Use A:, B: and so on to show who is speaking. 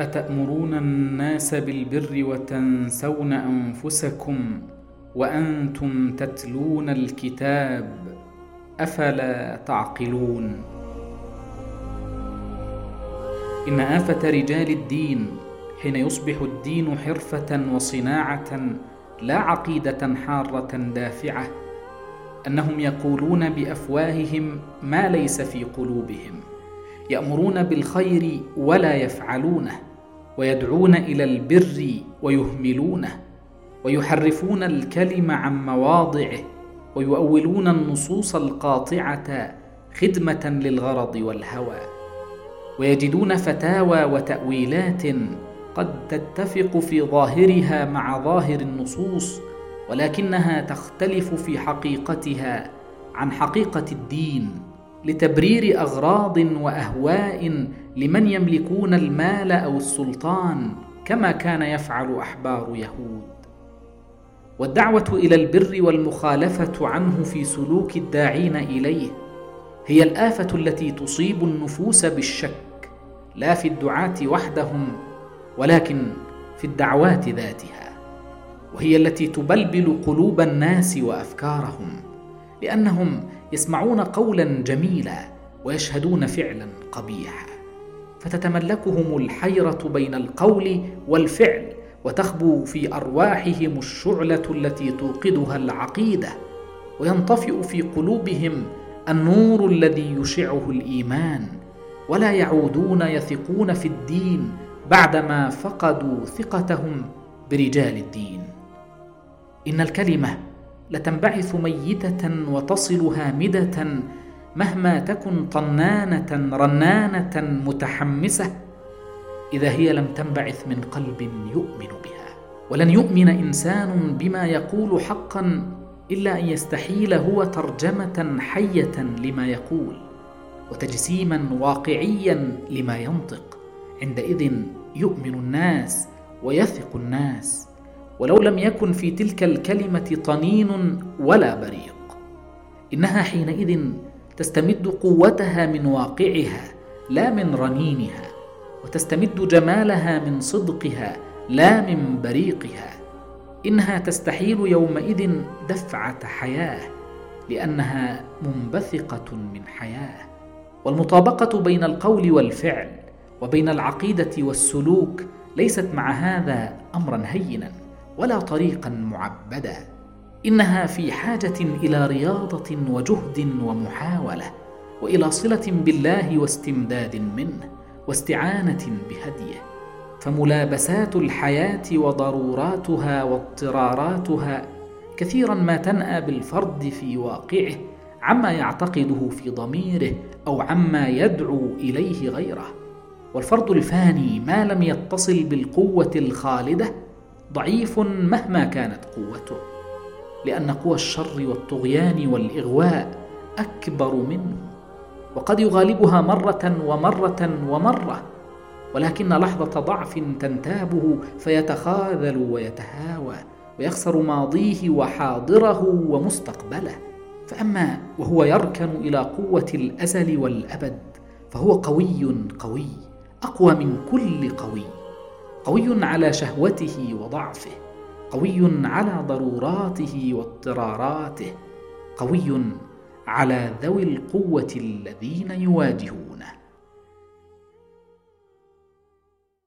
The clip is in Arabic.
A: أتأمرون الناس بالبر وتنسون أنفسكم وأنتم تتلون الكتاب أفلا تعقلون؟ إن آفة رجال الدين حين يصبح الدين حرفة وصناعة لا عقيدة حارة دافعة أنهم يقولون بأفواههم ما ليس في قلوبهم يأمرون بالخير ولا يفعلونه. ويدعون إلى البر ويهملونه ويحرفون الكلم عن مواضعه ويؤولون النصوص القاطعة خدمة للغرض والهوى ويجدون فتاوى وتأويلات قد تتفق في ظاهرها مع ظاهر النصوص ولكنها تختلف في حقيقتها عن حقيقة الدين. لتبرير أغراض وأهواء لمن يملكون المال أو السلطان كما كان يفعل أحبار يهود. والدعوة إلى البر والمخالفة عنه في سلوك الداعين إليه هي الآفة التي تصيب النفوس بالشك لا في الدعاة وحدهم ولكن في الدعوات ذاتها وهي التي تبلبل قلوب الناس وأفكارهم. لانهم يسمعون قولا جميلا ويشهدون فعلا قبيحا. فتتملكهم الحيرة بين القول والفعل وتخبو في أرواحهم الشعلة التي توقدها العقيدة وينطفئ في قلوبهم النور الذي يشعه الإيمان. ولا يعودون يثقون في الدين بعدما فقدوا ثقتهم برجال الدين. إن الكلمة لتنبعث ميتة وتصل هامدة مهما تكن طنانة رنانة متحمسة إذا هي لم تنبعث من قلب يؤمن بها. ولن يؤمن إنسان بما يقول حقا إلا أن يستحيل هو ترجمة حية لما يقول وتجسيما واقعيا لما ينطق. عندئذ يؤمن الناس ويثق الناس. ولو لم يكن في تلك الكلمة طنين ولا بريق. إنها حينئذ تستمد قوتها من واقعها لا من رنينها وتستمد جمالها من صدقها لا من بريقها. إنها تستحيل يومئذ دفعة حياة لأنها منبثقة من حياة. والمطابقة بين القول والفعل وبين العقيدة والسلوك ليست مع هذا أمرا هينا. ولا طريقا معبدا إنها في حاجة إلى رياضة وجهد ومحاولة وإلى صلة بالله واستمداد منه واستعانة بهديه. فملابسات الحياة وضروراتها واضطراراتها كثيرا ما تنأى بالفرد في واقعه عما يعتقده في ضميره أو عما يدعو إليه غيره. والفرد الفاني ما لم يتصل بالقوة الخالدة ضعيف مهما كانت قوته لأن قوى الشر والطغيان والإغواء أكبر منه وقد يغالبها مرة ومرة ومرة ولكن لحظة ضعف تنتابه فيتخاذل ويتهاوى ويخسر ماضيه وحاضره ومستقبله. فأما وهو يركن إلى قوة الأزل والأبد فهو قوي قوي أقوى من كل قوي. قوي على شهوته وضعفه قوي على ضروراته واضطراراته قوي على ذوي القوة الذين يواجهون